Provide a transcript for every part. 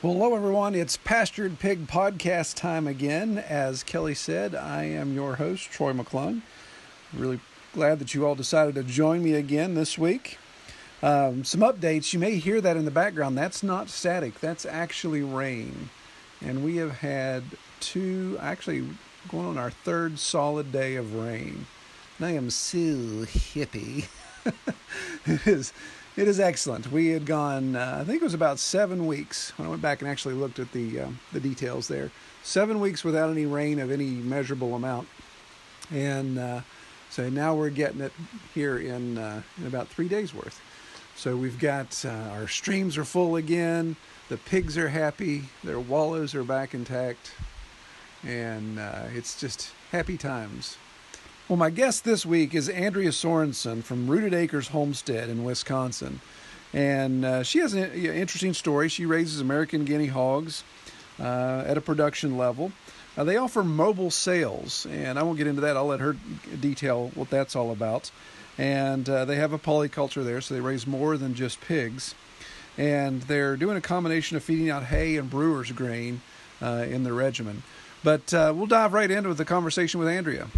Well, hello everyone. It's Pastured Pig Podcast time again. As Kelly said, I am your host, Troy McClung. Really glad that you all decided to join me again this week. Um, some updates. You may hear that in the background. That's not static. That's actually rain, and we have had two, actually going on our third solid day of rain. And I am so happy. it is it is excellent. We had gone, uh, I think it was about seven weeks when I went back and actually looked at the uh, the details there. Seven weeks without any rain of any measurable amount, and uh, so now we're getting it here in uh, in about three days worth. So we've got uh, our streams are full again. The pigs are happy. Their wallows are back intact, and uh, it's just happy times. Well, my guest this week is Andrea Sorensen from Rooted Acres Homestead in Wisconsin. And uh, she has an interesting story. She raises American guinea hogs uh, at a production level. Uh, they offer mobile sales, and I won't get into that. I'll let her detail what that's all about. And uh, they have a polyculture there, so they raise more than just pigs. And they're doing a combination of feeding out hay and brewer's grain uh, in their regimen. But uh, we'll dive right into the conversation with Andrea.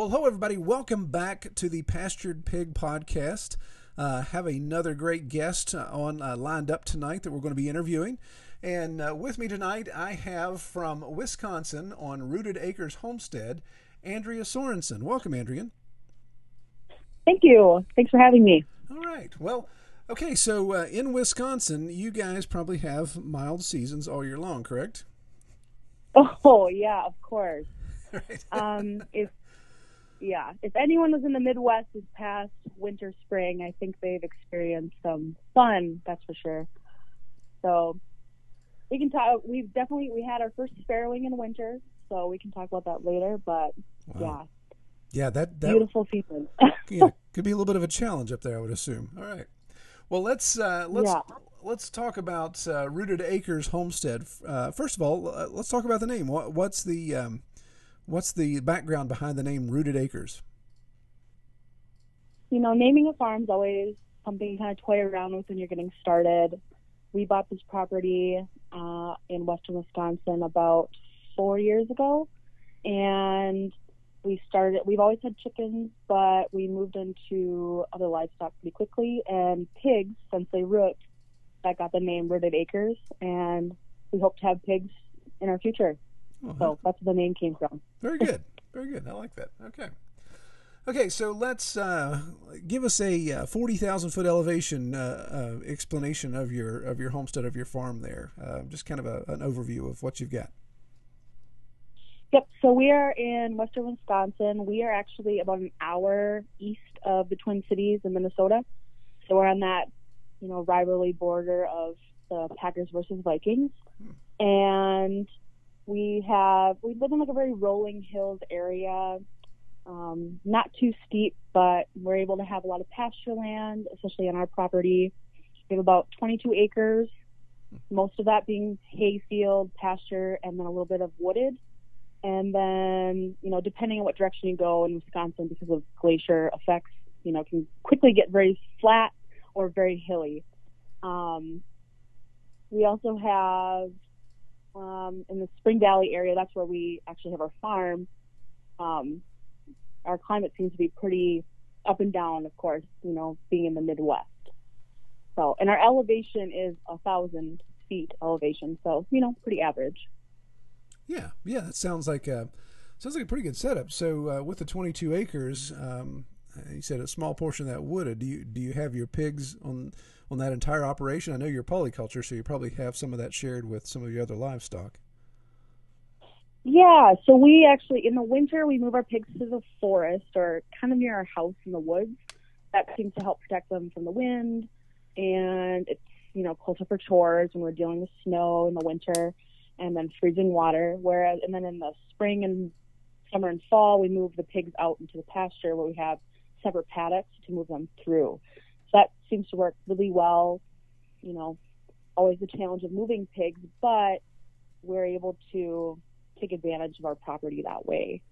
Well, hello, everybody. Welcome back to the Pastured Pig Podcast. Uh, have another great guest on uh, lined up tonight that we're going to be interviewing. And uh, with me tonight, I have from Wisconsin on Rooted Acres Homestead, Andrea Sorensen. Welcome, Andrea. Thank you. Thanks for having me. All right. Well, okay. So uh, in Wisconsin, you guys probably have mild seasons all year long, correct? Oh yeah, of course. Right. Um, if yeah, if anyone was in the Midwest this past winter spring, I think they've experienced some fun. That's for sure. So we can talk. We've definitely we had our first farrowing in winter, so we can talk about that later. But Wow. yeah, yeah, that beautiful season. yeah, could be a little bit of a challenge up there, I would assume. All right. Well, let's uh, let's Yeah. let's talk about uh, Rooted Acres Homestead. Uh, first of all, uh, let's talk about the name. What, what's the um, what's the background behind the name Rooted Acres? you know, naming a farm is always something you kind of toy around with when you're getting started. We bought this property uh, in western Wisconsin about four years ago, and we started. We've always had chickens, but we moved into other livestock pretty quickly, and pigs since they root. That got the name Rooted Acres, and we hope to have pigs in our future. Oh, So that's where the name came from. Very good. Very good. I like that. Okay. Okay, so let's uh, give us a uh, forty thousand foot elevation uh, uh, explanation of your of your homestead of your farm there. Uh, just kind of a, an overview of what you've got. Yep. So we are in western Wisconsin. We are actually about an hour east of the Twin Cities in Minnesota. So we're on that, you know, rivalry border of the Packers versus Vikings. And we have we live in like a very rolling hills area. Um, not too steep, but we're able to have a lot of pasture land, especially on our property. We have about 22 acres, most of that being hay field, pasture, and then a little bit of wooded. And then, you know, depending on what direction you go in Wisconsin, because of glacier effects, you know, can quickly get very flat or very hilly. Um, we also have um, in the Spring Valley area. That's where we actually have our farm. Um, our climate seems to be pretty up and down, of course. You know, being in the Midwest. So, and our elevation is a thousand feet elevation. So, you know, pretty average. Yeah, yeah, that sounds like a sounds like a pretty good setup. So uh, with the 22 acres, um, you said a small portion of that wooded. Do you do you have your pigs on on that entire operation? I know you're polyculture, so you probably have some of that shared with some of your other livestock. Yeah, so we actually in the winter we move our pigs to the forest or kind of near our house in the woods. That seems to help protect them from the wind, and it's you know closer for chores when we're dealing with snow in the winter. and then freezing water. Whereas, and then in the spring and summer and fall, we move the pigs out into the pasture where we have separate paddocks to move them through. So that seems to work really well. You know, always the challenge of moving pigs, but we're able to take advantage of our property that way.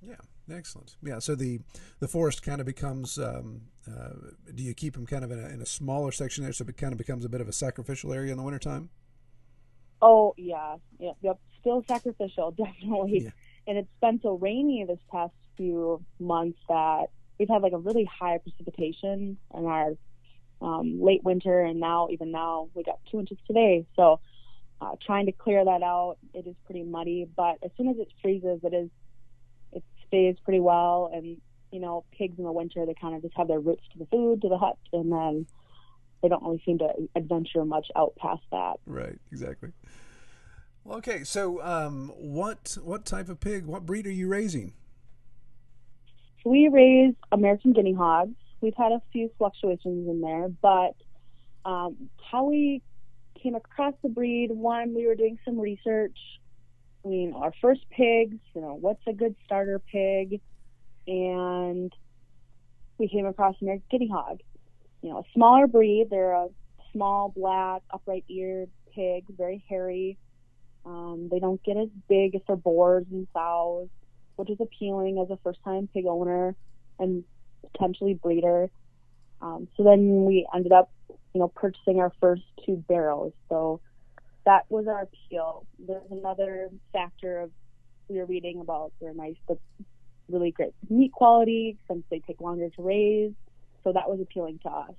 Yeah, excellent. Yeah, so the the forest kind of becomes. Um, uh, do you keep them kind of in a, in a smaller section there, so it kind of becomes a bit of a sacrificial area in the wintertime? Oh yeah, yeah, yep. Still sacrificial, definitely. Yeah. And it's been so rainy this past few months that we've had like a really high precipitation in our um, late winter, and now even now we got two inches today. So uh, trying to clear that out, it is pretty muddy. But as soon as it freezes, it is it stays pretty well. And you know, pigs in the winter they kind of just have their roots to the food, to the hut, and then they don't really seem to adventure much out past that. Right, exactly. Okay, so um, what what type of pig, what breed are you raising? So we raise American guinea hogs. We've had a few fluctuations in there, but um, how we came across the breed, one, we were doing some research. I mean, our first pigs, you know, what's a good starter pig? And we came across American guinea hog. You know, a smaller breed. They're a small, black, upright eared pig, very hairy. Um, they don't get as big as their boars and sows, which is appealing as a first time pig owner and potentially breeder. Um, so then we ended up, you know, purchasing our first two barrows. So that was our appeal. There's another factor of we were reading about they're nice, but really great meat quality since they take longer to raise. So that was appealing to us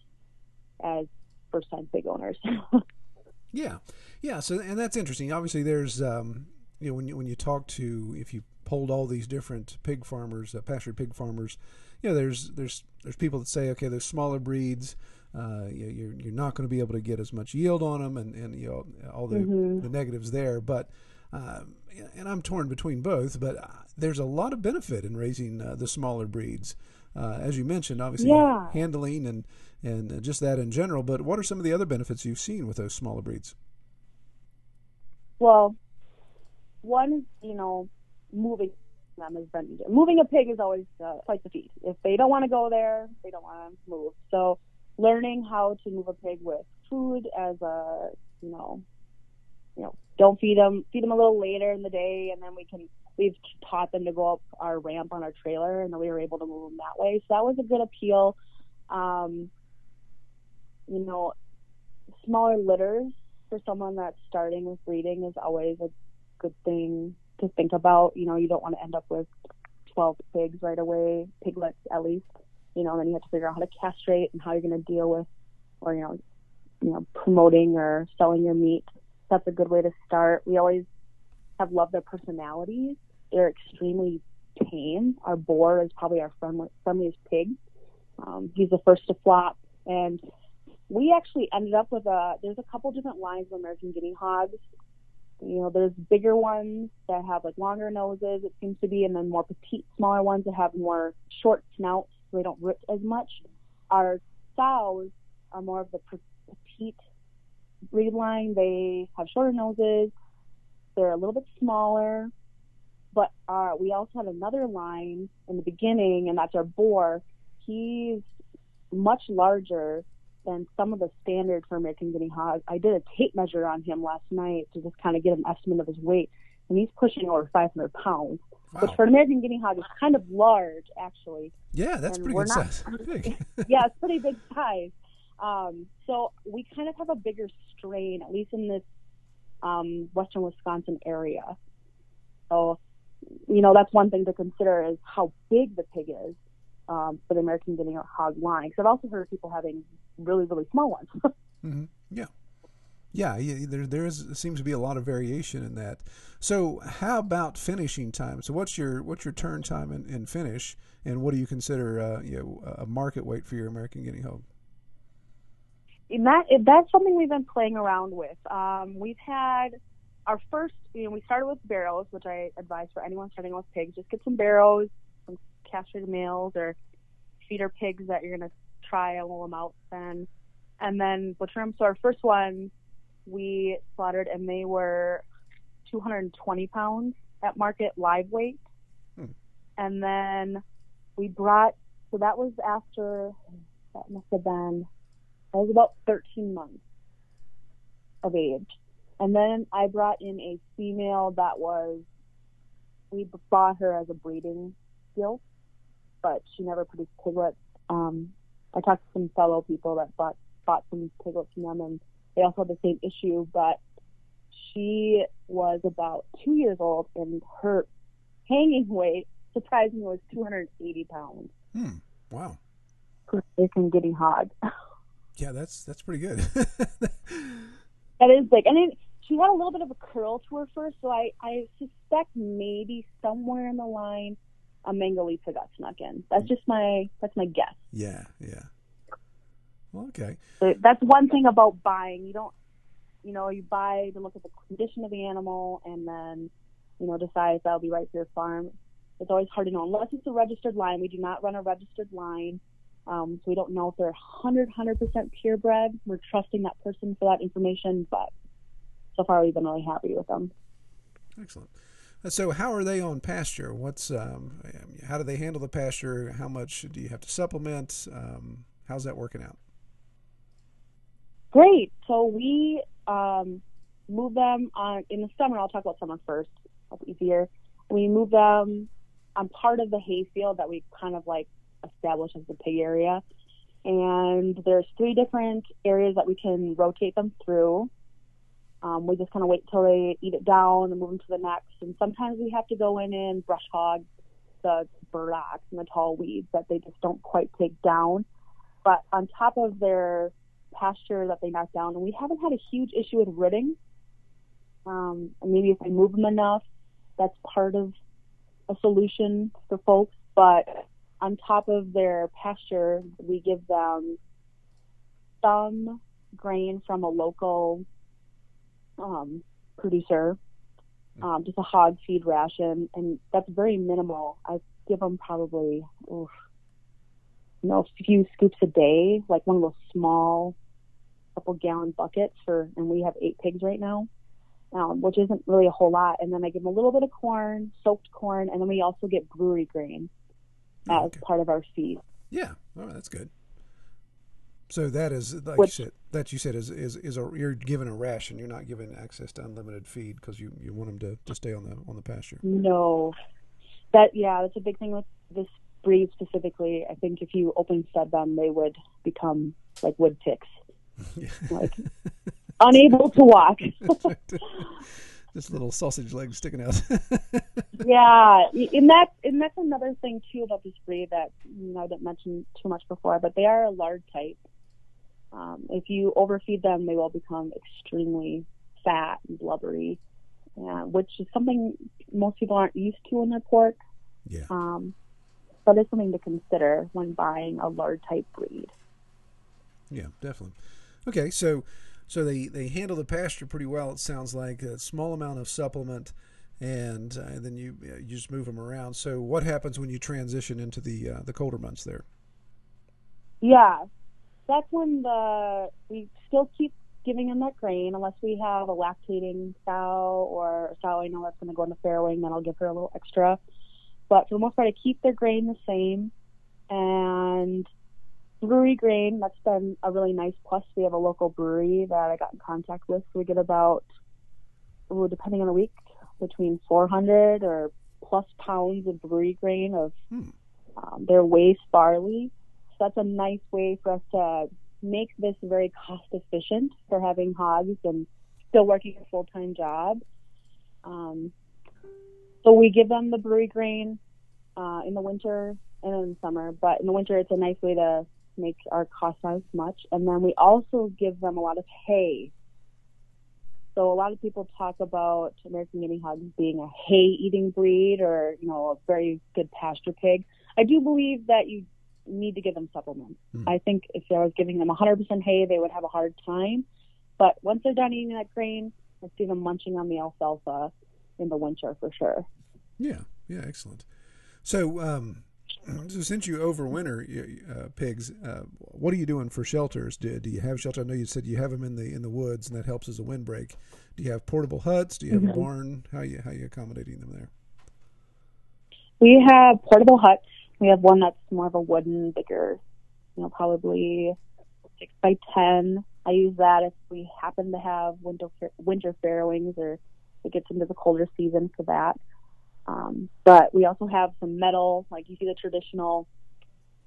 as first time pig owners. Yeah, yeah. So and that's interesting. Obviously, there's um, you know when you when you talk to if you polled all these different pig farmers, uh, pastured pig farmers, you know there's there's there's people that say okay, there's smaller breeds. Uh, you, you're you're not going to be able to get as much yield on them, and and you know all the Mm-hmm. the negatives there. But um, and I'm torn between both. But uh, there's a lot of benefit in raising uh, the smaller breeds. Uh, as you mentioned, obviously Yeah. handling and and just that in general. But what are some of the other benefits you've seen with those smaller breeds? Well, one is, you know, moving them has been moving a pig is always uh, quite the feat. If they don't want to go there, they don't want to move. So, learning how to move a pig with food as a, you know, you know, don't feed them, feed them a little later in the day, and then we can. We've taught them to go up our ramp on our trailer, and then we were able to move them that way. So that was a good appeal. Um, you know, smaller litters for someone that's starting with breeding is always a good thing to think about. You know, you don't want to end up with 12 pigs right away, piglets at least. You know, then you have to figure out how to castrate and how you're going to deal with, or you know, you know, promoting or selling your meat. That's a good way to start. We always have loved their personalities. They're extremely tame. Our boar is probably our friendliest pig. Um, he's the first to flop, and we actually ended up with a. There's a couple different lines of American guinea hogs. You know, there's bigger ones that have like longer noses, it seems to be, and then more petite, smaller ones that have more short snouts, so they don't root as much. Our sows are more of the petite breed line. They have shorter noses. They're a little bit smaller, but uh, we also had another line in the beginning, and that's our boar. He's much larger than some of the standard for American guinea hog. I did a tape measure on him last night to just kind of get an estimate of his weight, and he's pushing over 500 pounds, which for an American guinea hog is kind of large, actually. Yeah, that's and pretty good not- size. Big. yeah, it's pretty big size. Um, so we kind of have a bigger strain, at least in this um, western Wisconsin area. So, you know, that's one thing to consider is how big the pig is um, for the American guinea hog line. Because I've also heard people having really, really small ones. hmm Yeah. Yeah, yeah, there there is seems to be a lot of variation in that. So, how about finishing time? So, what's your what's your turn time and, and finish, and what do you consider uh, you know, a market weight for your American guinea hog? and that that's something we've been playing around with. Um, we've had our first, you know, we started with barrows, which I advise for anyone starting with pigs. Just get some barrows, some castrated males or feeder pigs that you're going to them out then, and then. So our first one we slaughtered, and they were 220 pounds at market live weight. Hmm. And then we brought, so that was after, that must have been, that was about 13 months of age. And then I brought in a female that was, we bought her as a breeding deal, but she never produced piglets. Um, I talked to some fellow people that bought, bought some piglets from them and they also had the same issue, but she was about two years old and her hanging weight surprisingly was 280 pounds. Hmm. Wow. From getting hog. Yeah, that's that's pretty good. That is big. And then she had a little bit of a curl to her first, so I, I suspect maybe somewhere in the line a Mangalitsa got snuck in. That's just my that's my guess. yeah, yeah. Well, okay. So that's one thing about buying. You don't you know, you buy to look at the condition of the animal and then, you know, decide if that'll be right for your farm. It's always hard to know unless it's a registered line. We do not run a registered line. Um, so we don't know if they're 100, 100% purebred. We're trusting that person for that information, but so far we've been really happy with them. Excellent. So, how are they on pasture? What's um, how do they handle the pasture? How much do you have to supplement? Um, how's that working out? Great. So we um, move them on in the summer. I'll talk about summer first. That's easier. We move them on part of the hay field that we kind of like establish as the pig area. And there's three different areas that we can rotate them through. Um, we just kind of wait till they eat it down and move them to the next. And sometimes we have to go in and brush hog the burdocks and the tall weeds that they just don't quite take down. But on top of their pasture that they knock down, and we haven't had a huge issue with ridding. Um, maybe if we move them enough, that's part of a solution for folks. But on top of their pasture, we give them some grain from a local um, producer, um, just a hog feed ration, and that's very minimal. I give them probably, oof, you know, a few scoops a day, like one of those small couple gallon buckets for, and we have eight pigs right now, um, which isn't really a whole lot. And then I give them a little bit of corn, soaked corn, and then we also get brewery grain as Okay. part of our feed. Yeah, all right, that's good. So that is like Which- you said. That you said is is is a you're given a ration. You're not given access to unlimited feed because you, you want them to, to stay on the on the pasture. No, that yeah, that's a big thing with this breed specifically. I think if you open fed them, they would become like wood ticks, Yeah. like unable to walk. Just little sausage legs sticking out. yeah, and that and that's another thing too about this breed that you know, I didn't mention too much before, but they are a lard type. Um, if you overfeed them, they will become extremely fat and blubbery, uh, which is something most people aren't used to in their pork. yeah. Um, but it's something to consider when buying a lard type breed. Yeah, definitely. Okay, so so they they handle the pasture pretty well. It sounds like a small amount of supplement, and, uh, then you you just move them around. So what happens when you transition into the uh, the colder months there? Yeah, that's when the we still keep giving them that grain unless we have a lactating sow or a sow I know that's going to go in the then I'll give her a little extra. But for the most part, I keep their grain the same. And brewery grain, that's been a really nice plus. We have a local brewery that I got in contact with. We get about, depending on the week, between 400 or plus pounds of brewery grain of Hmm. um, their waste barley. That's a nice way for us to make this very cost efficient for having hogs and still working a full time job. Um, so we give them the brewery grain uh, in the winter and in the summer, but in the winter it's a nice way to make our cost not as much. And then we also give them a lot of hay. So a lot of people talk about American guinea hogs being a hay eating breed or, you know, a very good pasture pig. I do believe that you need to give them supplements. Hmm. I think if I was giving them 100% hay, they would have a hard time. But once they're done eating that grain, I see them munching on the alfalfa in the winter for sure. Yeah, yeah, excellent. So um, So since you overwinter uh, pigs, uh, what are you doing for shelters? Do, do you have shelter? I know you said you have them in the in the woods, and that helps as a windbreak. Do you have portable huts? Do you have mm-hmm. a barn? How you how you accommodating them there? We have portable huts. We have one that's more of a wooden, bigger, you know, probably six by ten. I use that if we happen to have winter winter farrowings or it gets into the colder season for that. Um, but we also have some metal, like you see the traditional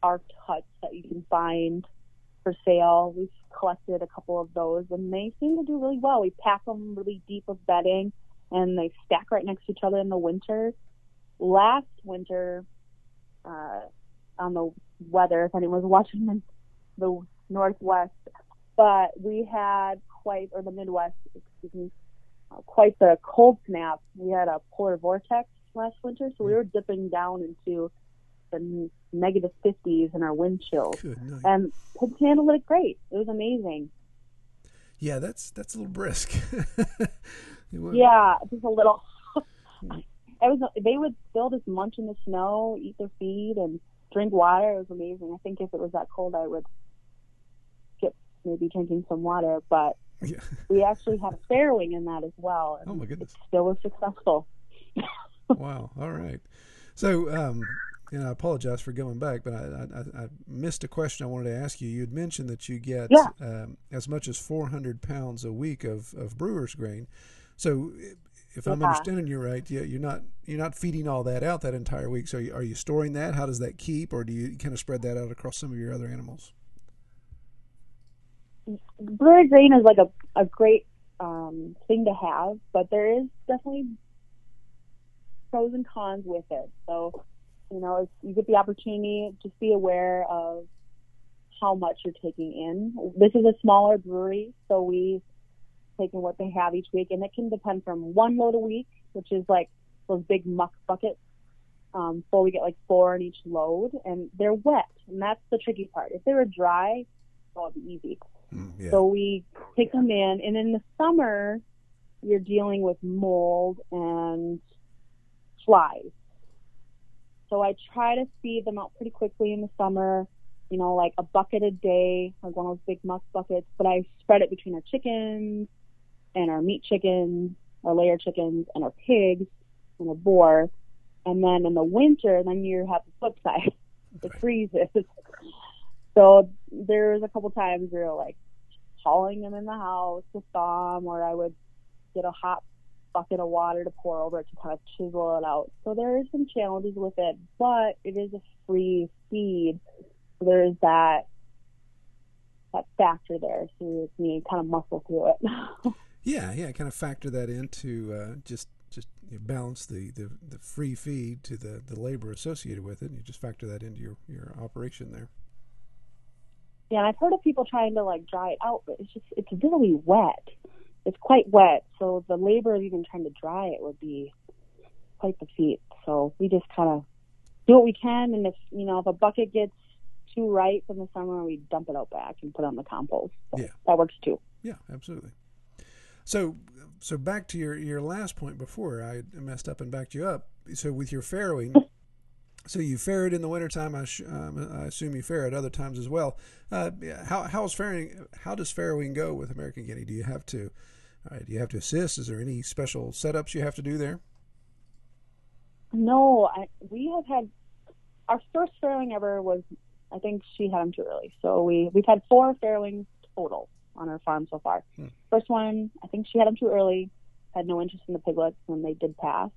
arced huts that you can find for sale. We've collected a couple of those, and they seem to do really well. We pack them really deep with bedding, and they stack right next to each other in the winter. Last winter, uh, on the weather, if anyone was watching in the Northwest, but we had quite, or the Midwest, excuse me, uh, quite the cold snap. We had a polar vortex last winter, so we were dipping down into the negative 50s in our wind chill. And pigs handled it great. It was amazing. Yeah, that's that's a little brisk. yeah, just a little. It was. They would still just munch in the snow, eat their feed, and drink water. It was amazing. I think if it was that cold, I would skip maybe drinking some water. But yeah. we actually had a farrowing in that as well. oh my goodness! It still was successful. wow. All right. So, um, and I apologize for going back, but I, I, I, missed a question I wanted to ask you. You'd mentioned that you get yeah. um, as much as 400 pounds a week of, of brewer's grain. So, if yeah. I'm understanding you right, yeah, you're not you're not feeding all that out that entire week. So, are you, are you storing that? How does that keep, or do you kind of spread that out across some of your other animals? Brewer's grain is like a a great um, thing to have, but there is definitely pros and cons with it. So, you know, if you get the opportunity, just be aware of how much you're taking in. This is a smaller brewery, so we taking what they have each week, and it can depend from one load a week, which is like those big muck buckets. Um, so we get like four in each load, and they're wet, and that's the tricky part. If they were dry, it'd be easy. Mm, yeah. So we take them in, and in the summer, you're dealing with mold and flies. So I try to feed them out pretty quickly in the summer, you know, like a bucket a day, like one of those big muck buckets, but I spread it between our chickens and our meat chickens, our layer chickens and our pigs and a boar. And then in the winter, then you have the flip side. It freezes. So there's a couple times where like hauling them in the house to thaw them, or I would get a hot bucket of water to pour over it to kind of chisel it out. So there is some challenges with it, but it is a free feed. So there is that that factor there. So you need kind of muscle through it. yeah, yeah, kind of factor that into uh, just just you balance the, the, the free feed to the, the labor associated with it, and you just factor that into your, your operation there. Yeah, I've heard of people trying to like dry it out, but it's just it's really wet it's quite wet, so the labor of even trying to dry it would be quite the feat. So we just kind of do what we can, and if you know if a bucket gets too ripe in the summer, we dump it out back and put it on the compost. So yeah, that works too. Yeah, absolutely. So, so back to your your last point before I messed up and backed you up. So with your farrowing, so you farrowed in the wintertime. I, sh- um, I assume you farrowed other times as well. Uh, how how's farrowing? How does farrowing go with American Guinea? Do you have to all right, do you have to assist? Is there any special setups you have to do there? No, I, we have had our first farrowing ever was I think she had them too early. So we we've had four farrowings total on our farm so far. Hmm. First one, I think she had them too early. Had no interest in the piglets when they did pass.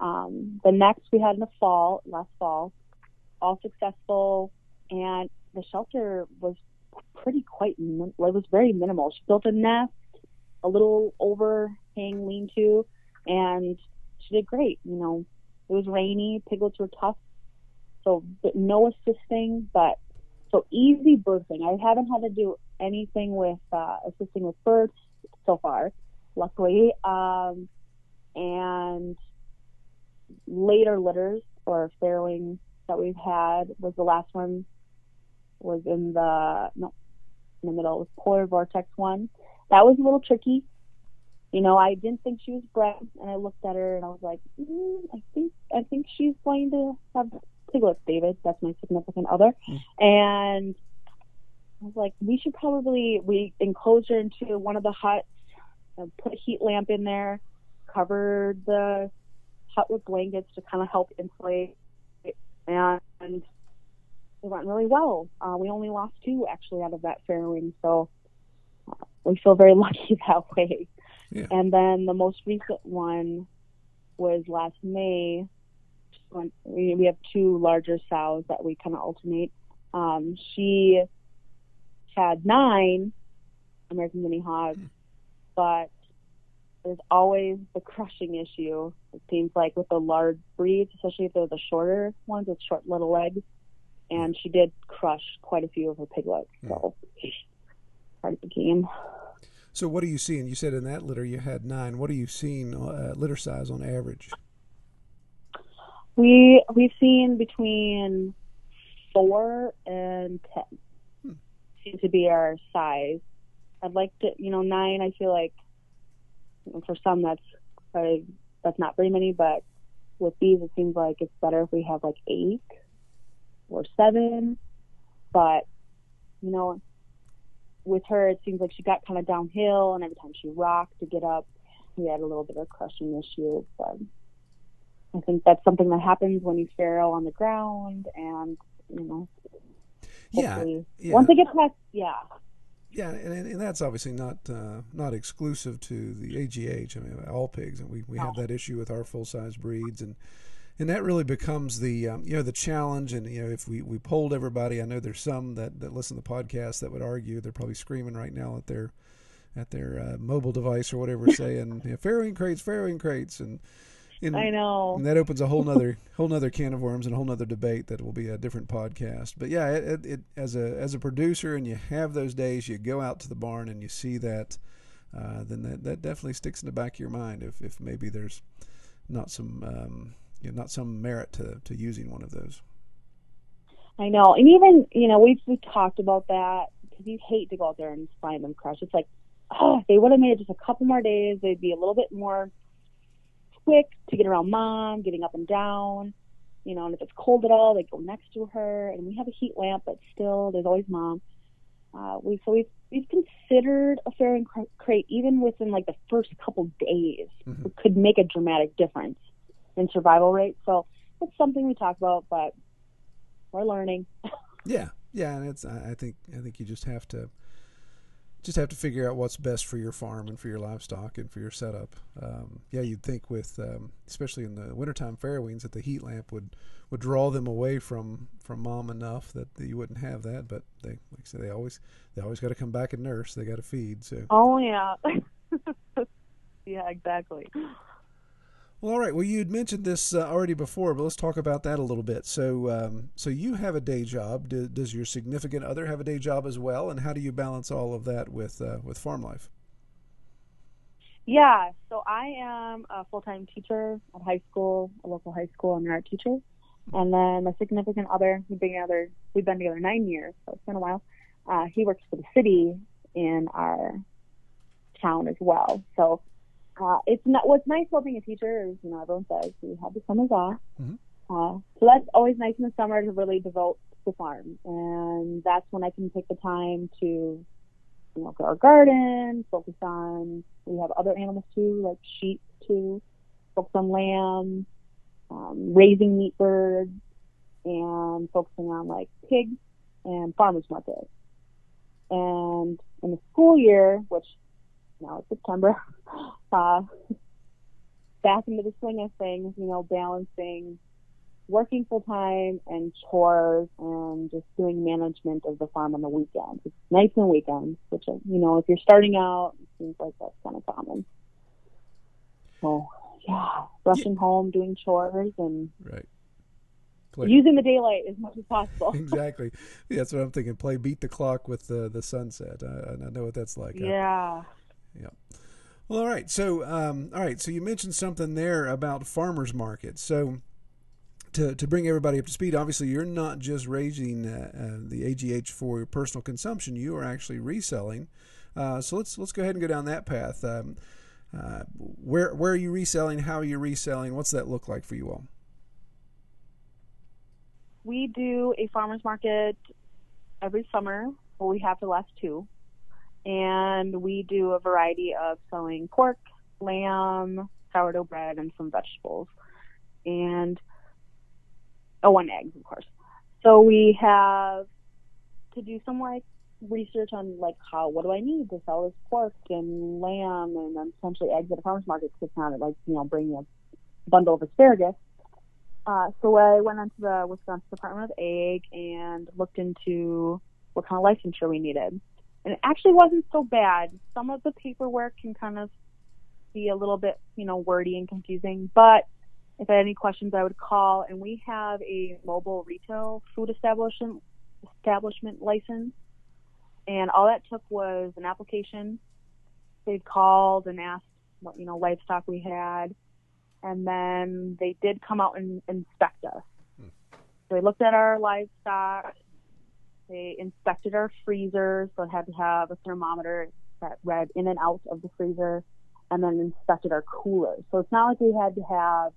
Um, the next we had in the fall, last fall, all successful, and the shelter was pretty quite. It was very minimal. She built a nest a little overhang lean to, and she did great. You know, it was rainy, piglets were tough, so no assisting, but so easy birthing. I haven't had to do anything with uh, assisting with births so far, luckily. Um, and later litters or farrowing that we've had was the last one was in the no in the middle. It was polar vortex one that was a little tricky. You know, I didn't think she was bred, and I looked at her and I was like, mm, I think I think she's going to have piglets, David. That's my significant other. And I was like, we should probably we enclosed her into one of the huts, and put a heat lamp in there, covered the hut with blankets to kind of help insulate, and it went really well. Uh, we only lost two actually out of that farrowing, so uh, we feel very lucky that way. Yeah. And then the most recent one was last May. When we, we have two larger sows that we kind of alternate. Um, she had nine American guinea hogs, but there's always the crushing issue. It seems like with the large breeds, especially if they're the shorter ones with short little legs. And she did crush quite a few of her piglets. So part of the game. So what are you seeing? You said in that litter you had nine. What are you seeing uh, litter size on average? We we've seen between four and ten. Seem to be our size. I'd like to, you know, nine. I feel like for some that's probably, that's not very many, but with these it seems like it's better if we have like eight or seven. But you know, with her it seems like she got kind of downhill, and every time she rocked to get up, we had a little bit of crushing issue. But I think that's something that happens when you farrow on the ground, and you know, Yeah, yeah. once they get past, yeah, Yeah, and, and that's obviously not uh, not exclusive to the AGH. I mean, all pigs, and we, we have that issue with our full size breeds, and and that really becomes the um, you know the challenge. And you know, if we, we polled everybody, I know there's some that, that listen to the podcast that would argue they're probably screaming right now at their at their uh, mobile device or whatever, saying you know, farrowing crates, farrowing crates, and and, I know. and that opens a whole nother whole nother can of worms and a whole nother debate that will be a different podcast. But yeah, it, it, it as a as a producer and you have those days, you go out to the barn and you see that, uh, then that, that definitely sticks in the back of your mind. If if maybe there's not some um, you know, not some merit to to using one of those. I know, and even you know we've we talked about that because you hate to go out there and find them crushed. It's like, oh, they would have made it just a couple more days, they'd be a little bit more quick to get around mom, getting up and down. You know, and if it's cold at all, they go next to her. And we have a heat lamp, but still, there's always mom. Uh, we so we've we've considered a farrowing cr- crate even within like the first couple days Mhm. it could make a dramatic difference in survival rate. So it's something we talk about, but we're learning. Yeah, yeah, and it's I think I think you just have to just have to figure out what's best for your farm and for your livestock and for your setup. Um, yeah, you'd think with um, especially in the wintertime farrowings that the heat lamp would, would draw them away from, from mom enough that you wouldn't have that. But they like I said, they always they always got to come back and nurse. They got to feed. So Oh yeah. yeah, exactly. Well, all right. Well, you had mentioned this uh, already before, but let's talk about that a little bit. So um, so you have a day job. Do, does your significant other have a day job as well? And how do you balance all of that with uh, with farm life? Yeah, so I am a full-time teacher at high school, a local high school. I'm an art teacher, and then my significant other, we've been together, we've been together nine years, so it's been a while. Uh, he works for the city in our town as well. So uh, it's not what's nice about being a teacher is you know everyone says we have the summers off, Mhm. uh, so that's always nice in the summer to really devote to the farm, and that's when I can take the time to you know, for our garden, focus on, we have other animals too, like sheep too, focus on lamb, um, raising meat birds, and focusing on like pigs and farmers market. And in the school year, which now it's September, uh, back into the swing of things, you know, balancing working full time and chores and just doing management of the farm on the weekends. It's nights and weekends, which you know, if you're starting out, it seems like that's kind of common. So yeah, rushing home, doing chores, and Right. Play. using the daylight as much as possible. exactly. Yeah, that's what I'm thinking. Play beat the clock with the the sunset. I, I know what that's like. I- yeah. Well, all right. So, um, all right. So you mentioned something there about farmers markets. So, to to bring everybody up to speed, obviously you're not just raising uh, uh, the AGH for your personal consumption. You are actually reselling. Uh, so let's let's go ahead and go down that path. Um, uh, where where are you reselling? How are you reselling? What's that look like for you all? we do a farmers market every summer. Well, we have the last two, and we do a variety of selling pork, lamb, sourdough bread, and some vegetables, and oh, and eggs, of course. So we have to do some like research on like how what do I need to sell this pork and lamb and then potentially eggs at a farmers market because it's not like you know bringing a bundle of asparagus. Uh, so I went onto the Wisconsin Department of Ag and looked into what kind of licensure we needed. And it actually wasn't so bad. Some of the paperwork can kind of be a little bit, you know, wordy and confusing, but if I had any questions, I would call. And we have a mobile retail food establishment establishment license, and all that took was an application. They called and asked what you know livestock we had, and then they did come out and inspect us. Hmm. So they looked at our livestock. They inspected our freezer, so it had to have a thermometer that read in and out of the freezer, and then inspected our coolers. So it's not like we had to have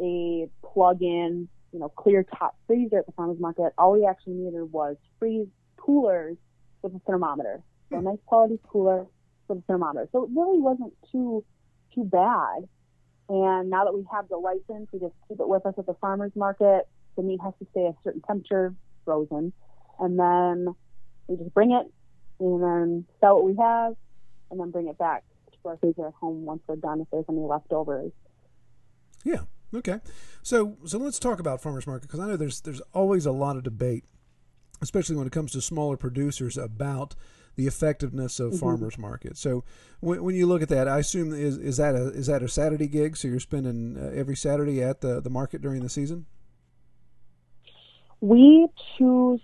a plug-in, you know, clear top freezer at the farmers market. All we actually needed was freeze coolers with a thermometer. So a nice quality cooler with a thermometer. So it really wasn't too too bad. And now that we have the license, we just keep it with us at the farmers market. The meat has to stay a certain temperature, frozen, and then we just bring it and then sell what we have, and then bring it back to our freezer at home once we're done if there's any leftovers. Yeah. Okay, so so let's talk about farmers market because I know there's there's always a lot of debate, especially when it comes to smaller producers about the effectiveness of mm-hmm. farmers market. So when, when you look at that, I assume is is that a is that a Saturday gig? So you're spending uh, every Saturday at the the market during the season. We choose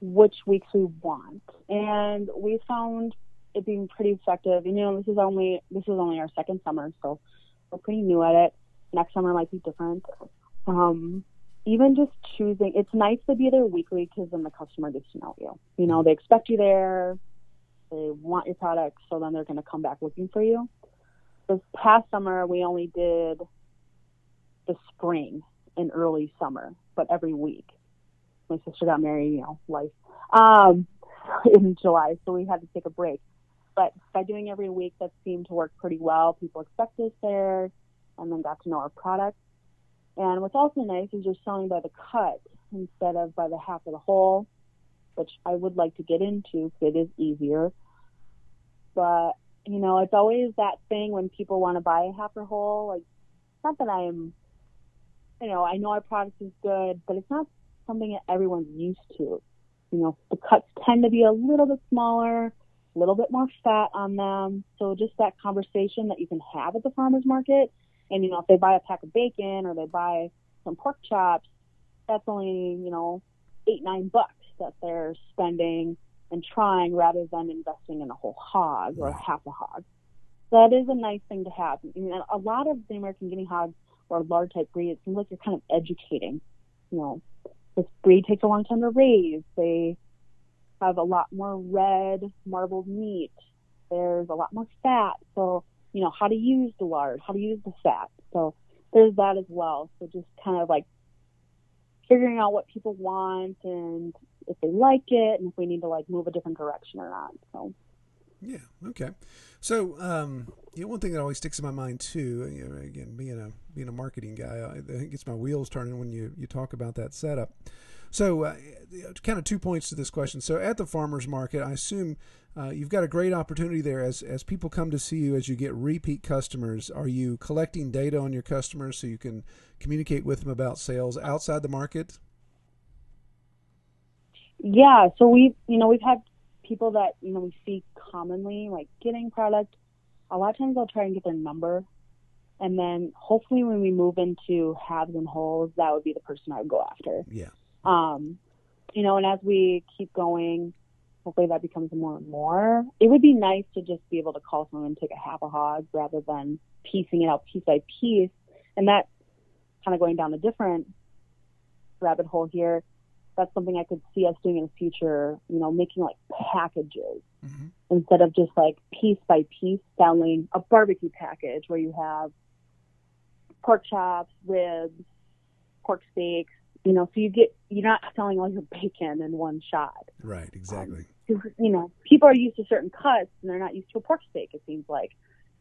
which weeks we want, and we found it being pretty effective. You know, this is only this is only our second summer, so we're pretty new at it next summer might be different. Um, even just choosing, it's nice to be there weekly because then the customer gets to know you. You know, they expect you there, they want your product, so then they're going to come back looking for you. This past summer, we only did the spring and early summer, but every week. My sister got married, you know, life, um, in July, so we had to take a break. But by doing every week, that seemed to work pretty well. People expect us there and then got to know our product. And what's also nice is you're selling by the cut instead of by the half of the whole, which I would like to get into because it is easier. But, you know, it's always that thing when people want to buy a half or whole. Like, not that I'm, you know, I know our product is good, but it's not something that everyone's used to. You know, the cuts tend to be a little bit smaller, a little bit more fat on them. So just that conversation that you can have at the farmer's market and, you know, if they buy a pack of bacon or they buy some pork chops, that's only, you know, eight, nine bucks that they're spending and trying rather than investing in a whole hog or half a hog. That is a nice thing to have. I mean, a lot of the American guinea hogs or lard type breed, it seems like you're kind of educating. You know, this breed takes a long time to raise. They have a lot more red marbled meat. There's a lot more fat. So you know, how to use the lard, how to use the fat. So there's that as well. So just kind of like figuring out what people want and if they like it and if we need to like move a different direction or not. So yeah, okay. So um, you know, one thing that always sticks in my mind too, you know, again, being a being a marketing guy, I think it gets my wheels turning when you you talk about that setup. So, uh, kind of two points to this question. So, at the farmers market, I assume uh, you've got a great opportunity there as as people come to see you as you get repeat customers. Are you collecting data on your customers so you can communicate with them about sales outside the market? Yeah, so we you know we've had people that you know we see commonly like getting product. A lot of times I'll try and get their number, and then hopefully when we move into halves and wholes, that would be the person I would go after. Yeah. Um, you know, and as we keep going, hopefully that becomes more and more. It would be nice to just be able to call someone and take a half a hog rather than piecing it out piece by piece. And that kind of going down a different rabbit hole here. That's something I could see us doing in the future, you know, making like packages mm-hmm. instead of just like piece by piece selling a barbecue package where you have pork chops, ribs, pork steaks, you know, so you get you're not selling all your bacon in one shot. Right, exactly. Um, you know, people are used to certain cuts and they're not used to a pork steak. It seems like,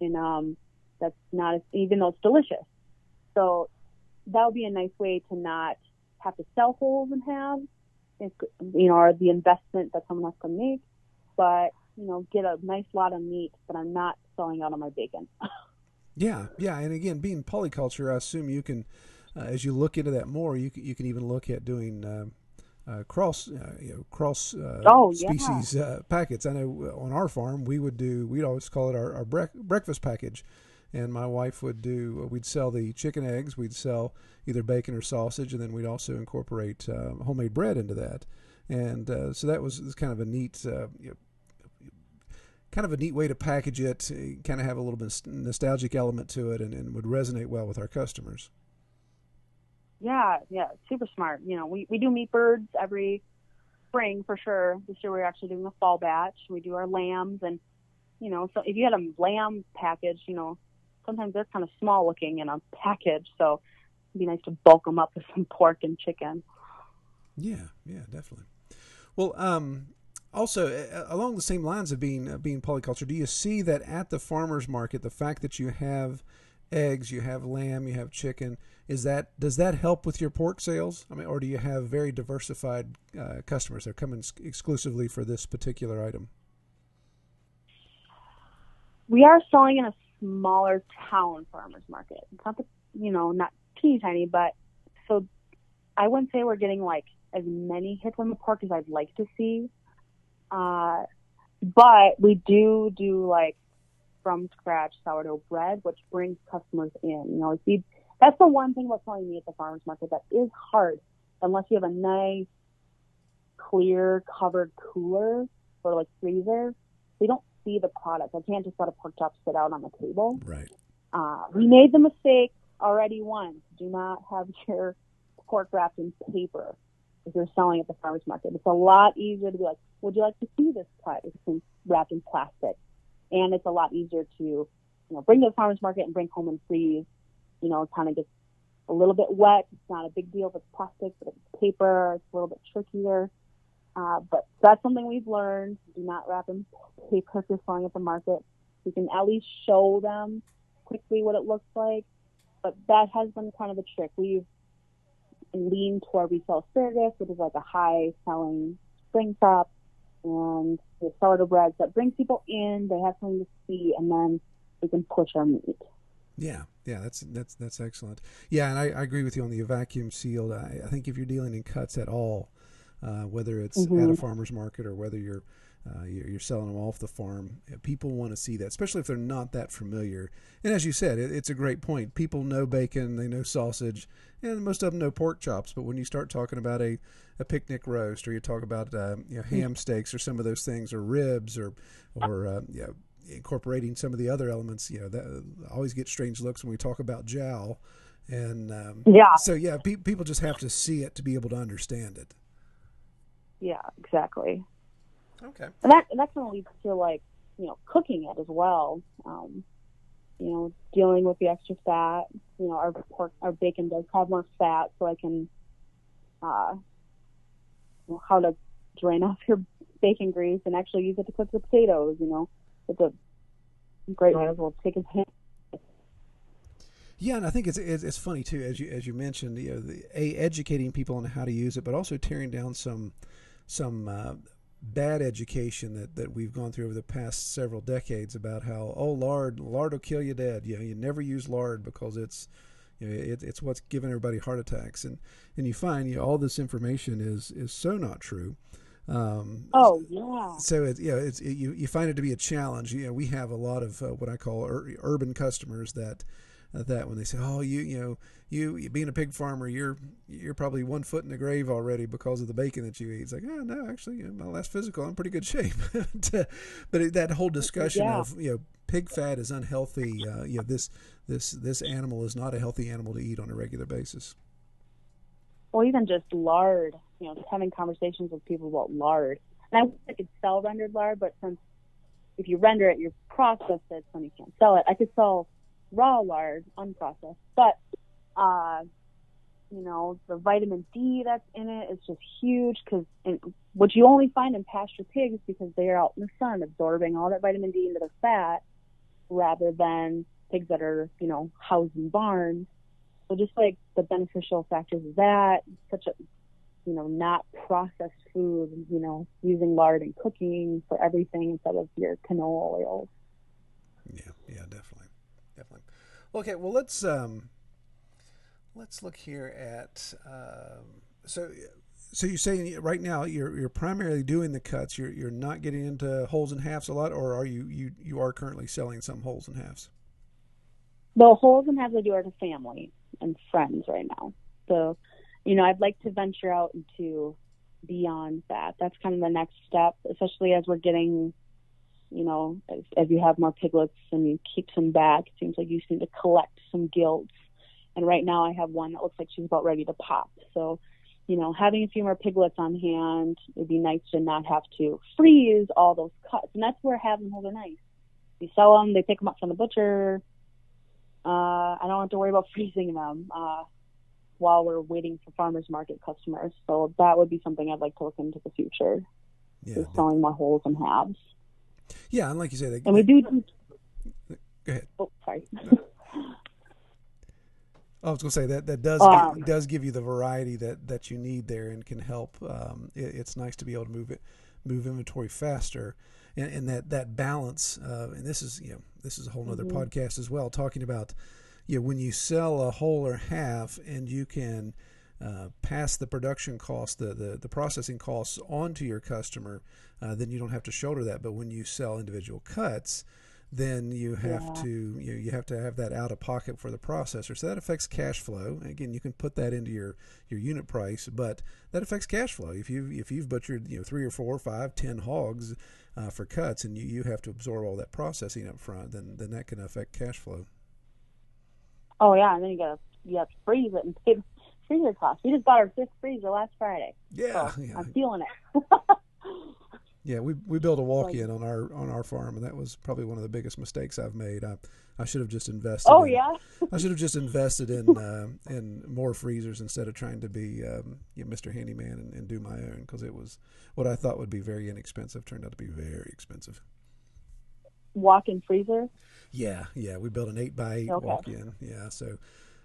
and um, that's not as, even though it's delicious. So that would be a nice way to not have to sell wholes in halves, if, you know, or the investment that someone has to make, but you know, get a nice lot of meat, but I'm not selling out on my bacon. yeah, yeah, and again, being polyculture, I assume you can, uh, as you look into that more, you can, you can even look at doing. Uh, uh, cross, uh, you know, cross uh, oh, species yeah. Uh, packets. I know on our farm we would do. We'd always call it our, our brec- breakfast package, and my wife would do. We'd sell the chicken eggs. We'd sell either bacon or sausage, and then we'd also incorporate uh, homemade bread into that. And uh, so that was, was, kind of a neat. You know, kind of a neat way to package it, kind of have a little bit nostalgic element to it, and, and would resonate well with our customers. Yeah, yeah, super smart. You know, we, we do meat birds every spring for sure. This year we're actually doing a fall batch. We do our lambs and, you know, so if you had a lamb package, you know, sometimes they're kind of small looking in a package. So it'd be nice to bulk them up with some pork and chicken. Yeah, yeah, definitely. Well, um, also along the same lines of being uh, being polyculture, do you see that at the farmers market, the fact that you have eggs, you have lamb, you have chicken, is that does that help with your pork sales? I mean, or do you have very diversified uh, customers that are coming exclusively for this particular item? We are selling in a smaller town farmers market. It's not the you know not teeny tiny, but so I wouldn't say we're getting like as many hits on the pork as I'd like to see. Uh, but we do do like from scratch sourdough bread, which brings customers in. You know, see, that's the one thing about selling meat at the farmers market that is hard unless you have a nice, clear, covered cooler or like freezer. They don't see the product. I can't just let a pork chop sit out on the table. Right. Uh, we made the mistake already once. Do not have your pork wrapped in paper if you're selling at the farmers market. It's a lot easier to be like, would you like to see this cut? It's wrapped in plastic. And it's a lot easier to, you know, bring to the farmers market and bring home and freeze. You know, it kind of gets a little bit wet. It's not a big deal if it's plastic, but if it's paper, it's a little bit trickier. Uh, but that's something we've learned. Do not wrap in paper if you're at the market. You can at least show them quickly what it looks like. But that has been kind of a trick. We've leaned toward retail asparagus, which is like a high selling spring crop and the sourdough breads that bring people in. They have something to see, and then we can push our meat. Yeah, yeah, that's that's that's excellent. Yeah, and I, I agree with you on the vacuum sealed. I, I, think if you're dealing in cuts at all, uh, whether it's mm-hmm. at a farmer's market or whether you're uh, you're selling them off the farm. People want to see that, especially if they're not that familiar. And as you said, it, it's a great point. People know bacon, they know sausage, and most of them know pork chops. But when you start talking about a, a picnic roast, or you talk about uh, you know, ham steaks, or some of those things, or ribs, or or uh, you know, incorporating some of the other elements, you know, that I always get strange looks when we talk about jowl. And um, yeah, so yeah, pe- people just have to see it to be able to understand it. Yeah, exactly. Okay. And that and that kind of leads to like you know cooking it as well. Um, you know, dealing with the extra fat. You know, our pork, our bacon does have more fat, so I can, uh, know, how to drain off your bacon grease and actually use it to cook the potatoes. You know, it's a great way as well take advantage. Yeah, and I think it's, it's, it's funny too, as you as you mentioned, you know, the, a educating people on how to use it, but also tearing down some some uh, bad education that, that we've gone through over the past several decades about how oh lard lard will kill you dead you know you never use lard because it's you know it, it's what's giving everybody heart attacks and and you find you know, all this information is is so not true um, oh yeah. So it, you know, it's it, you you find it to be a challenge. You know, we have a lot of uh, what I call ur- urban customers that that when they say, "Oh, you you know you being a pig farmer, you're you're probably one foot in the grave already because of the bacon that you eat." It's like, oh no, actually, my last physical, I'm pretty good shape. but that whole discussion yeah. of you know pig fat is unhealthy. Uh, you know this this this animal is not a healthy animal to eat on a regular basis. Well, even just lard. You know, just having conversations with people about lard. And I wish I could sell rendered lard, but since if you render it, you process it, so you can't sell it. I could sell raw lard, unprocessed. But uh, you know, the vitamin D that's in it is just huge because what you only find in pasture pigs because they are out in the sun absorbing all that vitamin D into the fat rather than pigs that are, you know, housed in barns. So just like the beneficial factors of that, such a, you know, not processed food, you know, using lard and cooking for everything instead of your canola oils. Yeah, yeah, definitely, definitely. Okay, well let's um, let's look here at um, so so you're saying right now you're you're primarily doing the cuts. You're you're not getting into wholes and halves a lot, or are you you you are currently selling some wholes and halves? The wholes and halves I do are to family and friends right now. So, you know, I'd like to venture out into beyond that. That's kind of the next step, especially as we're getting, you know, as, as you have more piglets and you keep some back. It seems like you seem to collect some gilts. And right now I have one that looks like she's about ready to pop. So, you know, having a few more piglets on hand, it'd be nice to not have to freeze all those cuts. And that's where having them are nice. You sell them, they pick them up from the butcher. Uh, I don't have to worry about freezing them uh, while we're waiting for farmers market customers. So that would be something I'd like to look into the future. Yeah, is selling more wholes and halves. Yeah, and like you say, they, and we do. Go ahead. Oh, sorry. I was going to say that that does um, give, does give you the variety that, that you need there and can help. Um, it, it's nice to be able to move it move inventory faster, and, and that that balance. Uh, and this is you know this is a whole other mm-hmm. podcast as well, talking about you know when you sell a whole or half and you can uh, pass the production cost, the, the the processing costs onto your customer, uh, then you don't have to shoulder that. But when you sell individual cuts then you have yeah. to you, know, you have to have that out of pocket for the processor. So that affects cash flow. Again, you can put that into your, your unit price, but that affects cash flow. If you if you've butchered you know three or four, or five, ten hogs uh, for cuts, and you, you have to absorb all that processing up front, then then that can affect cash flow. Oh yeah, and then you got you have to freeze it and pay freezer costs. We just bought our fifth freezer last Friday. Yeah, so yeah. I'm feeling it. Yeah, we we built a walk-in on our on our farm, and that was probably one of the biggest mistakes I've made. I I should have just invested. Oh in, yeah. I should have just invested in uh, in more freezers instead of trying to be um, you know, Mr. Handyman and, and do my own because it was what I thought would be very inexpensive turned out to be very expensive. Walk-in freezer. Yeah, yeah, we built an eight by eight okay. walk-in. Yeah, so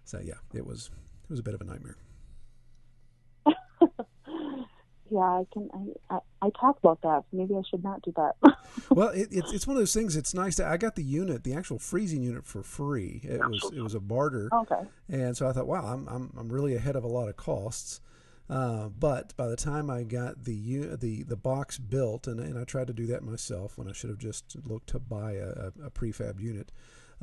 so yeah, it was was a bit of a nightmare yeah, I can. I, I, I talk about that. Maybe I should not do that. well, it, it's it's one of those things. It's nice to. I got the unit, the actual freezing unit, for free. It was it was a barter. Okay. And so I thought, wow, I'm I'm I'm really ahead of a lot of costs. Uh, but by the time I got the the the box built, and, and I tried to do that myself when I should have just looked to buy a, a prefab unit,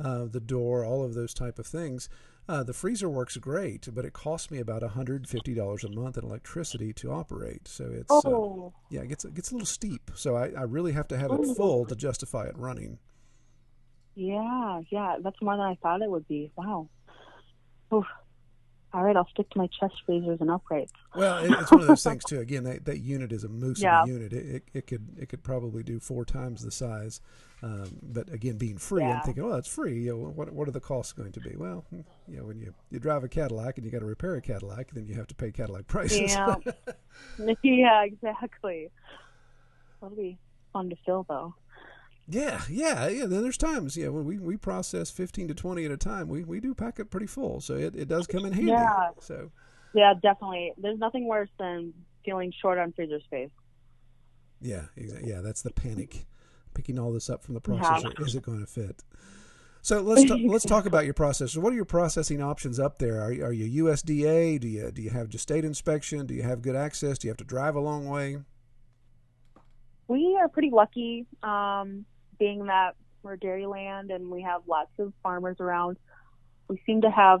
uh, the door, all of those type of things. Uh, the freezer works great, but it costs me about $150 a month in electricity to operate. So it's uh, oh. uh, yeah, it gets it gets a little steep. So I, I really have to have it full to justify it running. Yeah, yeah, that's more than I thought it would be. Wow. Oof all right, I'll stick to my chest freezers and uprights. Well, it's one of those things too. Again, that, that unit is a moose yeah. unit. It, it, it, could it could probably do four times the size. Um, but again, being free, yeah. I'm thinking, well, it's free. You know, what what are the costs going to be? Well, you know, when you, you drive a Cadillac and you got to repair a Cadillac, then you have to pay Cadillac prices. Yeah, yeah, exactly. That'll be fun to fill, though. Yeah, yeah, yeah. Then there's times, yeah, when we, we process 15 to 20 at a time, we, we do pack it pretty full. So it, it does come in handy. Yeah. So, yeah, definitely. There's nothing worse than feeling short on freezer space. Yeah, exactly. Yeah, that's the panic. Picking all this up from the processor. Yeah. Is it going to fit? So let's t- let's talk about your processor. What are your processing options up there? Are, are you USDA? Do you do you have just state inspection? Do you have good access? Do you have to drive a long way? We are pretty lucky. Um, being that we're dairyland and we have lots of farmers around, we seem to have,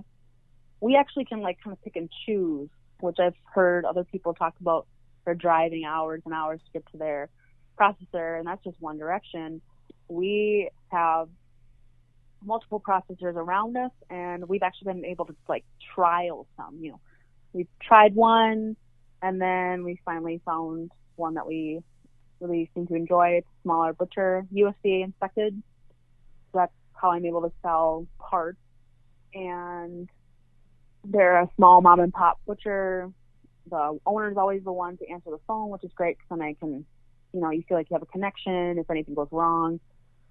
we actually can like kind of pick and choose, which I've heard other people talk about. They're driving hours and hours to get to their processor, and that's just one direction. We have multiple processors around us, and we've actually been able to like trial some. You know, we've tried one, and then we finally found one that we really seem to enjoy. It's a smaller butcher, USDA inspected. So that's how I'm able to sell parts. And they're a small mom and pop butcher. The owner's always the one to answer the phone, which is great because then I can, you know, you feel like you have a connection if anything goes wrong.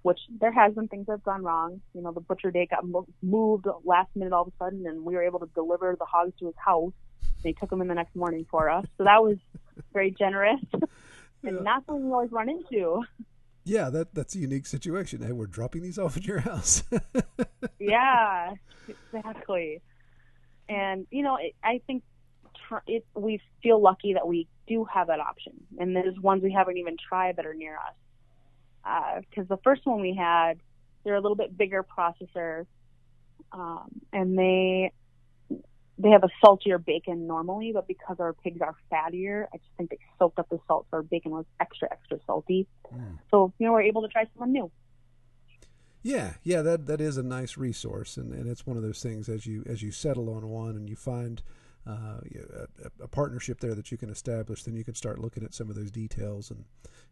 Which there has been things that have gone wrong. You know, the butcher date got moved last minute all of a sudden, and we were able to deliver the hogs to his house. He took them in the next morning for us, so that was very generous and Yeah. not something we always run into. Yeah, that that's a unique situation. Hey, we're dropping these off at your house. yeah, exactly. And you know, it, I think tr- it, we feel lucky that we do have that option, and there's ones we haven't even tried that are near us. Because the first one we had, they're a little bit bigger processor, um, and they they have a saltier bacon normally, but because our pigs are fattier, I just think they soaked up the salt, so our bacon was extra extra salty. Mm. So you know, we're able to try someone new. Yeah, yeah, that that is a nice resource, and, and it's one of those things as you as you settle on one and you find uh, a, a partnership there that you can establish, then you can start looking at some of those details and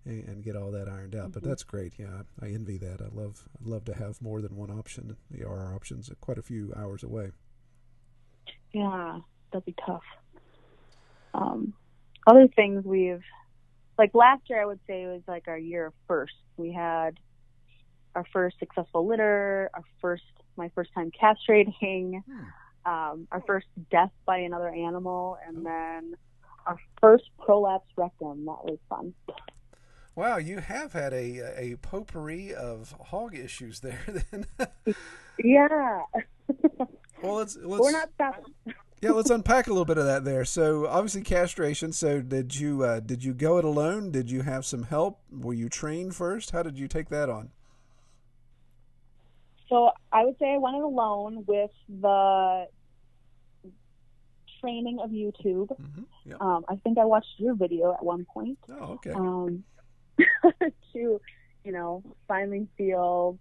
and, and get all that ironed out. But that's great. Yeah, I, I envy that. I love I love to have more than one option. The RR options are quite a few hours away. Yeah, that'd be tough. Um, other things we've like last year, I would say it was like our year of first. We had our first successful litter, our first my first time castrating, um, our first death by another animal, and then our first prolapse rectum. That was fun. Wow, you have had a a potpourri of hog issues there. Then, Yeah, well, let's let's we're not stopping. yeah, let's unpack a little bit of that there. So obviously castration. So did you uh, did you go it alone? Did you have some help? Were you trained first? How did you take that on? So I would say I went it alone with the training of YouTube. hmm Yeah. Um, I think I watched your video at one point Oh, okay. um, to, you know, finally feel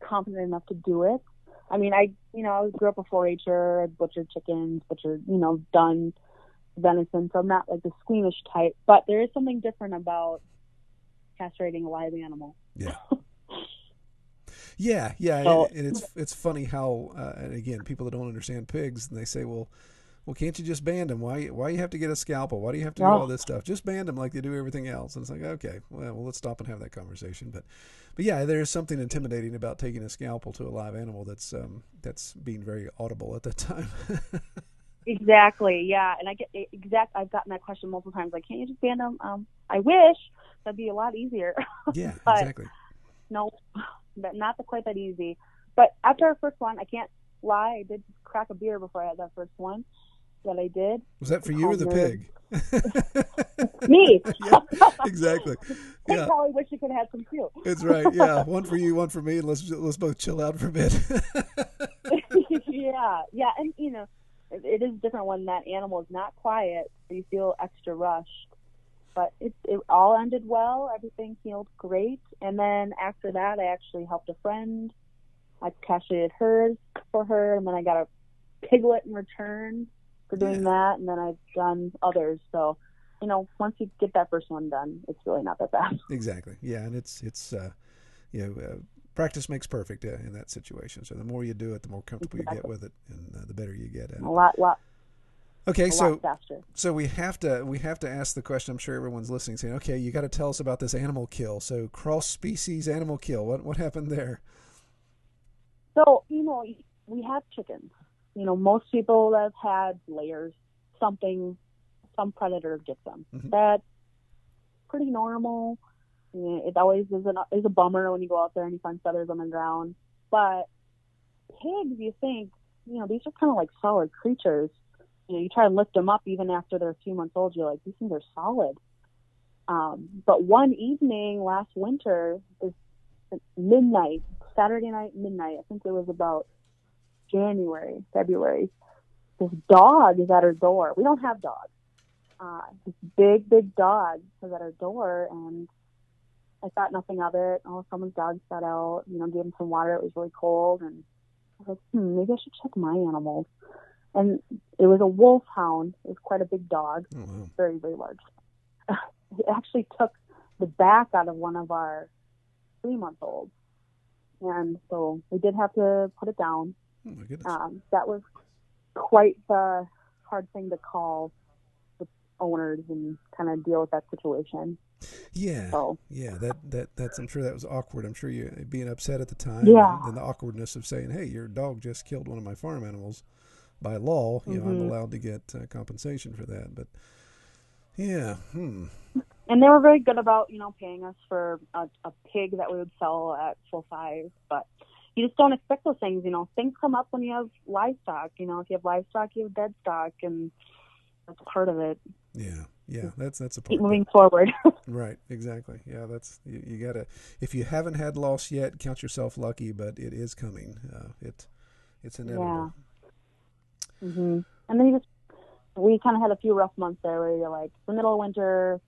confident enough to do it. I mean, I, you know, I grew up a 4-H'er, I butchered chickens, butchered, you know, done venison, so I'm not like the squeamish type. But there is something different about castrating a live animal. Yeah. Yeah, yeah, So- and, and it's it's funny how, uh, and again, people that don't understand pigs, and they say, well, well, can't you just band them? Why why you have to get a scalpel? Why do you have to do all this stuff? Just band them like they do everything else. And it's like, okay, well, well, let's stop and have that conversation. But but yeah, there is something intimidating about taking a scalpel to a live animal that's um that's being very audible at that time. Exactly. Yeah, and I get exact. I've gotten that question multiple times. Like, can't you just ban them? Um, I wish that'd be a lot easier. yeah, But- exactly. no, but not quite that easy. But after our first one, I can't lie. I did crack a beer before I had that first one. That I did. Was that for you or the pig? Me. yeah, exactly. I Yeah, probably wish you could have some too. it's right. Yeah, one for you, one for me, and let's let's both chill out for a bit. yeah, yeah, and you know, it, it is different when that animal is not quiet, so you feel extra rushed. But it it all ended well. Everything healed great, and then after that, I actually helped a friend. I castrated hers for her, and then I got a piglet in return for doing that, and then I've done others. So, you know, once you get that first one done, it's really not that bad. Exactly. Yeah, and it's it's uh, you know uh, practice makes perfect uh, in that situation. So the more you do it, the more comfortable you get with it, and uh, the better you get at A lot, lot, Okay, a so lot so we have to we have to ask the question. I'm sure everyone's listening, saying, "Okay, you got to tell us about this animal kill." So cross species animal kill. What what happened there? So, you know, we have chickens. You know, most people have had layers, something, some predator gets them. Mhm. That's pretty normal. It always is, an, is a bummer when you go out there and you find feathers on the ground. But pigs, you think, you know, these are kind of like solid creatures. You know, you try and lift them up even after they're a few months old. You're like, these things are solid. Um, but one evening last winter, is midnight, Saturday night, midnight. I think it was about January, February. This dog is at her door. We don't have dogs. Uh, this big, big dog was at her door, and I thought nothing of it. Oh, someone's dog got out. You know, gave him some water. It was really cold, and I was like, hmm, maybe I should check my animals. And it was a wolfhound. It was quite a big dog Oh, wow. very, very large. It actually took the back out of one of our three month olds. And so we did have to put it down. Oh my goodness. Um, that was, quite the hard thing to call the owners and kind of deal with that situation. Yeah, So yeah. That that that's. I'm sure that was awkward. I'm sure you being upset at the time. Yeah. And, then the awkwardness of saying, "Hey, your dog just killed one of my farm animals." By law, you know, I'm Mhm. allowed to get uh, compensation for that. But yeah, hmm. and they were very good about you know paying us for a, a pig that we would sell at full size but you just don't expect those things you know things come up when you have livestock you know if you have livestock you have dead stock and that's part of it Yeah, yeah. That's that's a part. keep moving forward Right, exactly. Yeah, that's you, you gotta. If you haven't had loss yet, count yourself lucky, but it is coming. Uh, it it's inevitable. hmm and then you just we kind of had a few rough months there where you're like the middle of winter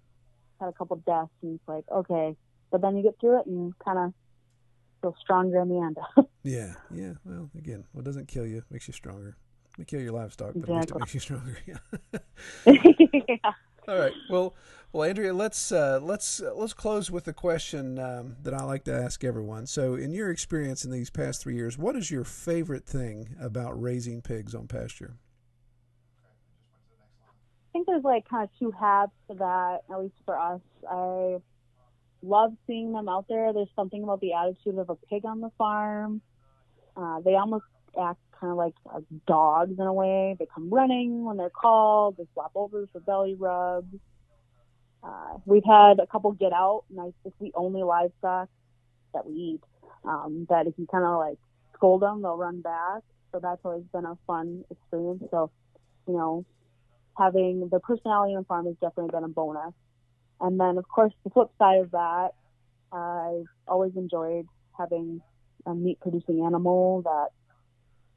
had a couple deaths and it's like okay but then you get through it and kind of feel stronger in the end Yeah, yeah. Well, again, what doesn't kill you makes you stronger. May kill your livestock, but at least it makes you stronger. Yeah. yeah. All right. Well, well, Andrea, let's uh, let's uh, let's close with a question um, that I like to ask everyone. So, in your experience in these past three years, what is your favorite thing about raising pigs on pasture? I think there's like kind of two halves to that, at least for us. I love seeing them out there. There's something about the attitude of a pig on the farm. Uh, they almost act kind of like dogs in a way. They come running when they're called. They flop over for belly rubs. Uh, we've had a couple get out, and I, it's the only livestock that we eat. Um, that if you kind of like scold them, they'll run back. So that's always been a fun experience. So, you know, having the personality on the farm has definitely been a bonus. And then, of course, the flip side of that, I've always enjoyed having a meat producing animal that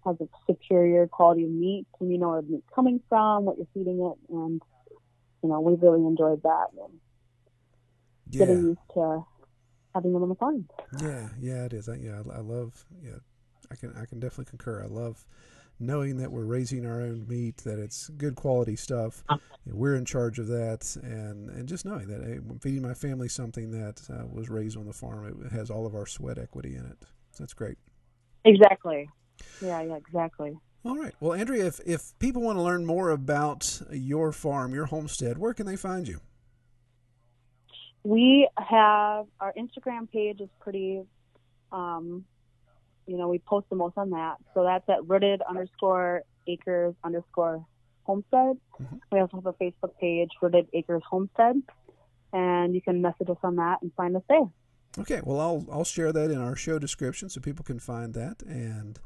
has a superior quality of meat, and you know where the meat's coming from, what you're feeding it, and you know we've really enjoyed that and Yeah. getting used to having them on the farm. Yeah, yeah, it is. I, yeah, I, I love. Yeah, I can I can definitely concur. I love knowing that we're raising our own meat, that it's good quality stuff. we're in charge of that, and and just knowing that hey, I'm feeding my family something that uh, was raised on the farm. It has all of our sweat equity in it. So that's great. Exactly. Yeah, yeah, exactly. All right. Well, Andrea, if if people want to learn more about your farm, your homestead, where can they find you? We have our Instagram page is pretty, um, you know, we post the most on that. So that's at rooted underscore acres underscore homestead. Mhm. We also have a Facebook page, rooted acres homestead, and you can message us on that and find us there. Okay, well, I'll I'll share that in our show description so people can find that and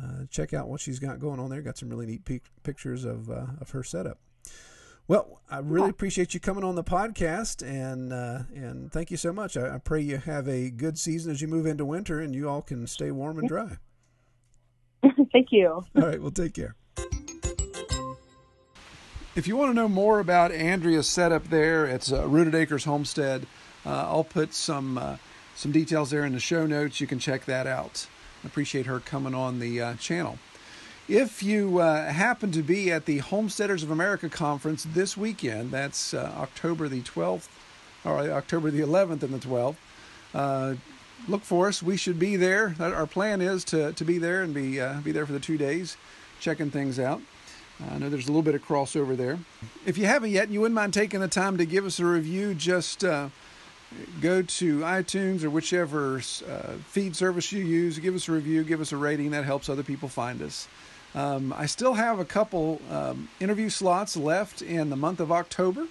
uh, check out what she's got going on there. Got some really neat pic- pictures of uh, of her setup. Well, I really Yeah. appreciate you coming on the podcast, and uh, and thank you so much. I, I pray you have a good season as you move into winter, and you all can stay warm and dry. Thank you. All right, well, take care. If you want to know more about Andrea's setup there, it's uh, Rooted Acres Homestead. Uh, I'll put some uh, some details there in the show notes. You can check that out. I appreciate her coming on the uh, channel. If you uh, happen to be at the Homesteaders of America conference this weekend, that's uh, October the 12th, or October the 11th and the 12th, uh, look for us. We should be there. Our plan is to, to be there and be uh, be there for the two days, checking things out. I know there's a little bit of crossover there. If you haven't yet, and you wouldn't mind taking the time to give us a review, just uh, go to iTunes or whichever uh, feed service you use. Give us a review, give us a rating. That helps other people find us. Um, I still have a couple um, interview slots left in the month of October.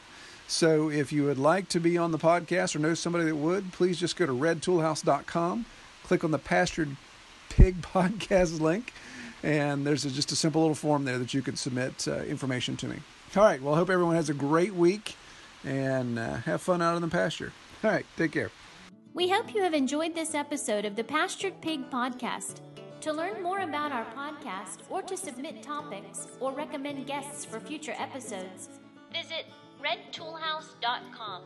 So if you would like to be on the podcast or know somebody that would, please just go to redtoolhouse.com, click on the Pastured Pig Podcast link, and there's a, just a simple little form there that you can submit uh, information to me. All right. Well, I hope everyone has a great week and uh, have fun out in the pasture. All right. Take care. We hope you have enjoyed this episode of the Pastured Pig Podcast. To learn more about our podcast or to submit topics or recommend guests for future episodes, Visit redtoolhouse.com.